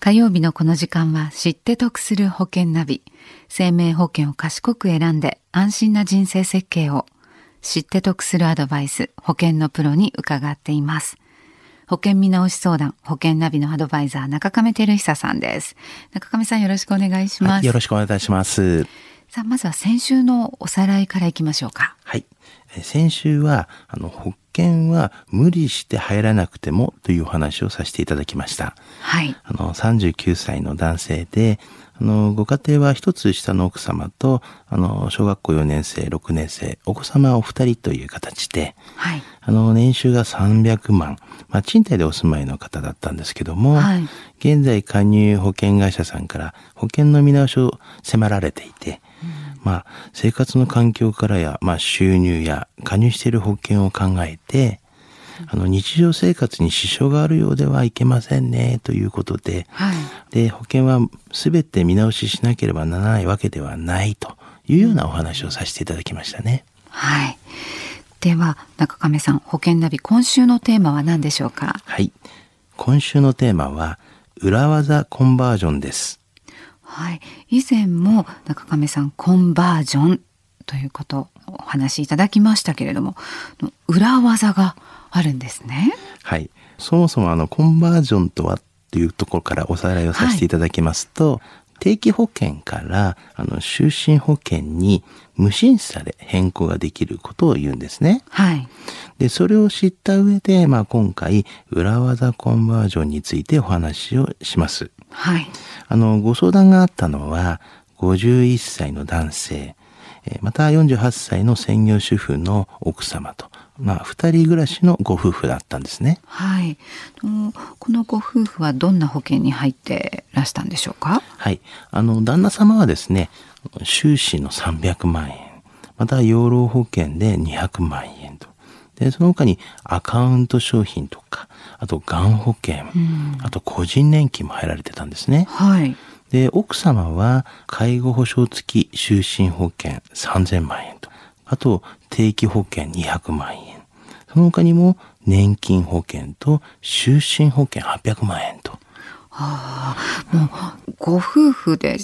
火曜日のこの時間は知って得する保険ナビ。生命保険を賢く選んで安心な人生設計を知って得するアドバイス、保険のプロに伺っています。保険見直し相談、保険ナビのアドバイザー、中亀照久さんです。中亀さんよろしくお願いします。はい、よろしくお願いいたします。さあ、まずは先週のおさらいからいきましょうか。はい。先週は、あの、保険は無理して入らなくてもというお話をさせていただきました。はい。あの、39歳の男性で、あの、ご家庭は一つ下の奥様と、あの、小学校4年生、6年生、お子様お二人という形で、はい。あの、年収が300万、まあ、賃貸でお住まいの方だったんですけども、はい。現在加入保険会社さんから保険の見直しを迫られていて、まあ、生活の環境からや、まあ、収入や加入している保険を考えて、あの、日常生活に支障があるようではいけませんね、ということで、はい、で、保険は全て見直ししなければならないわけではないというようなお話をさせていただきましたね。はい。では、中亀さん、保険ナビ、今週のテーマは何でしょうか？はい。今週のテーマは、裏技コンバージョンです。はい。以前も中亀さん、コンバージョンということお話しいただきましたけれども、裏技があるんですね。はい。そもそもあの、コンバージョンとはっていうところからおさらいをさせていただきますと、はい、定期保険からあの就寝保険に無審査で変更ができることを言うんですね。はい。で、それを知った上で、まあ、今回、裏技コンバージョンについてお話をします。はい。あの、ご相談があったのは、51歳の男性、また48歳の専業主婦の奥様と、まあ、二人暮らしのご夫婦だったんですね。はい。このご夫婦はどんな保険に入ってらしたんでしょうか？はい。あの、旦那様はですね、収支の300万円、また養老保険で200万円と。で、その他にアカウント商品とか、あと、がん保険、うん、あと、個人年金も入られてたんですね。はい。で、奥様は、介護保障付き就寝保険3000万円と、あと、定期保険200万円。その他にも、年金保険と就寝保険800万円と。はあ、もう、ご夫婦で、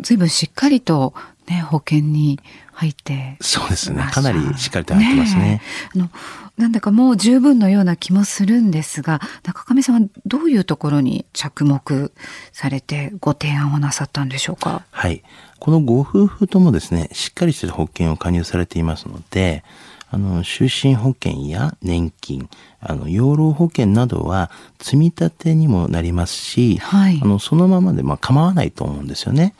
ずいぶんしっかりと、ね、保険に入ってそうですね。かなりしっかりと入ってますね。ねあのなんだかもう十分のような気もするんですが、中上さんはどういうところに着目されてご提案をなさったんでしょうか？はい。このご夫婦ともですね、しっかりした保険を加入されていますので、あの、就寝保険や年金、あの、養老保険などは積み立てにもなりますし、はい、あの、そのままでまあ構わないと思うんですよね。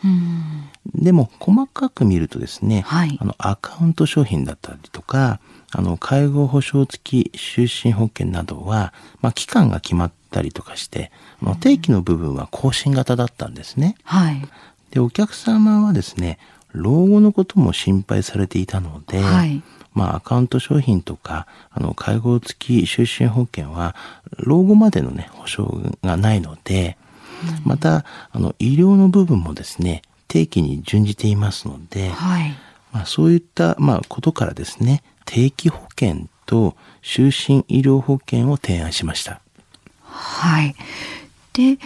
でも、細かく見るとですね、はい、あの、アカウント商品だったりとか、あの、介護保障付き就寝保険などは、まあ、期間が決まったりとかして、まあ、定期の部分は更新型だったんですね。はい。で、お客様はですね、老後のことも心配されていたので、はい、まあ、アカウント商品とか、あの、介護付き就寝保険は、老後までのね、保証がないので、また、あの、医療の部分もですね、定期に準じていますので、はい、まあ、そういった、まあ、ことからですね、定期保険と就寝医療保険を提案しました。はい。で、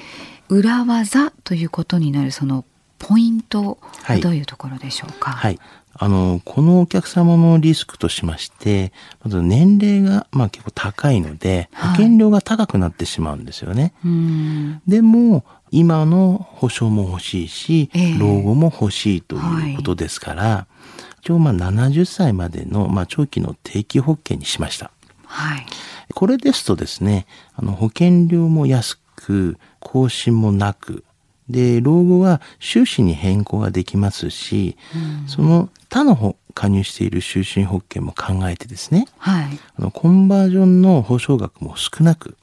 裏技ということになるそのポイントはどういうところでしょうか？はい、はいあの、このお客様のリスクとしまして、まず年齢が、まあ結構高いので、保険料が高くなってしまうんですよね。はい、でも、今の保証も欲しいし、えー、老後も欲しいということですから、はい、一応まあ70歳までの、まあ、長期の定期保険にしました。はい。これですとですね、あの保険料も安く、更新もなく、で、老後は収支に変更ができますし、うん、その他の加入している就寝保険も考えてですね、はい、あのコンバージョンの保証額も少なく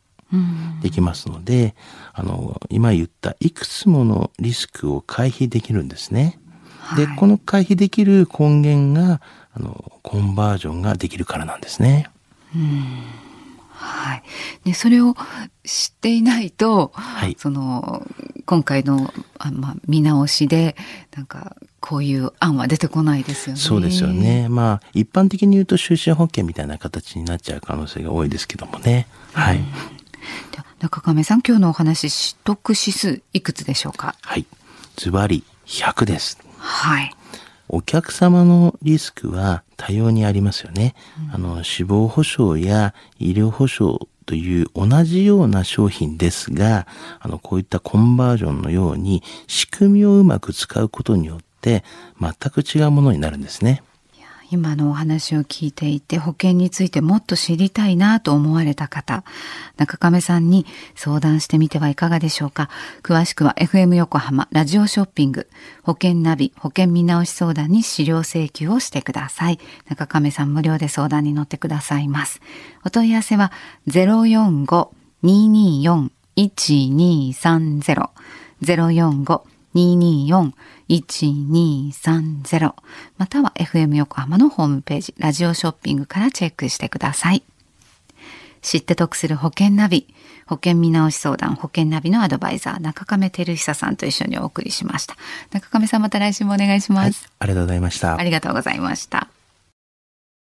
できますので、うん、あの今言ったいくつものリスクを回避できるんですね。はい、でこの回避できる根源があのコンバージョンができるからなんですね。うんはい。で、それを知っていないと、はい、その、今回の、あまあ、見直しで、なんか、こういう案は出てこないですよね。そうですよね。まあ、一般的に言うと、就寝保険みたいな形になっちゃう可能性が多いですけどもね。はい。中亀さん、今日のお話、取得指数いくつでしょうか？はい。ズバリ100です。はい。お客様のリスクは多様にありますよね。うん、あの、死亡保障や医療保障という同じような商品ですが、あの、こういったコンバージョンのように仕組みをうまく使うことによって全く違うものになるんですね。今のお話を聞いていて保険についてもっと知りたいなと思われた方、中亀さんに相談してみてはいかがでしょうか。詳しくは FM 横浜ラジオショッピング保険ナビ保険見直し相談に資料請求をしてください。中亀さん無料で相談に乗ってくださいます。お問い合わせは045-224-1230 045 1230または FM 横浜のホームページラジオショッピングからチェックしてください。知って得する保険ナビ保険見直し相談保険ナビのアドバイザー中亀照久さんと一緒にお送りしました。中亀さんまた来週もお願いします、はい、ありがとうございました。ありがとうございました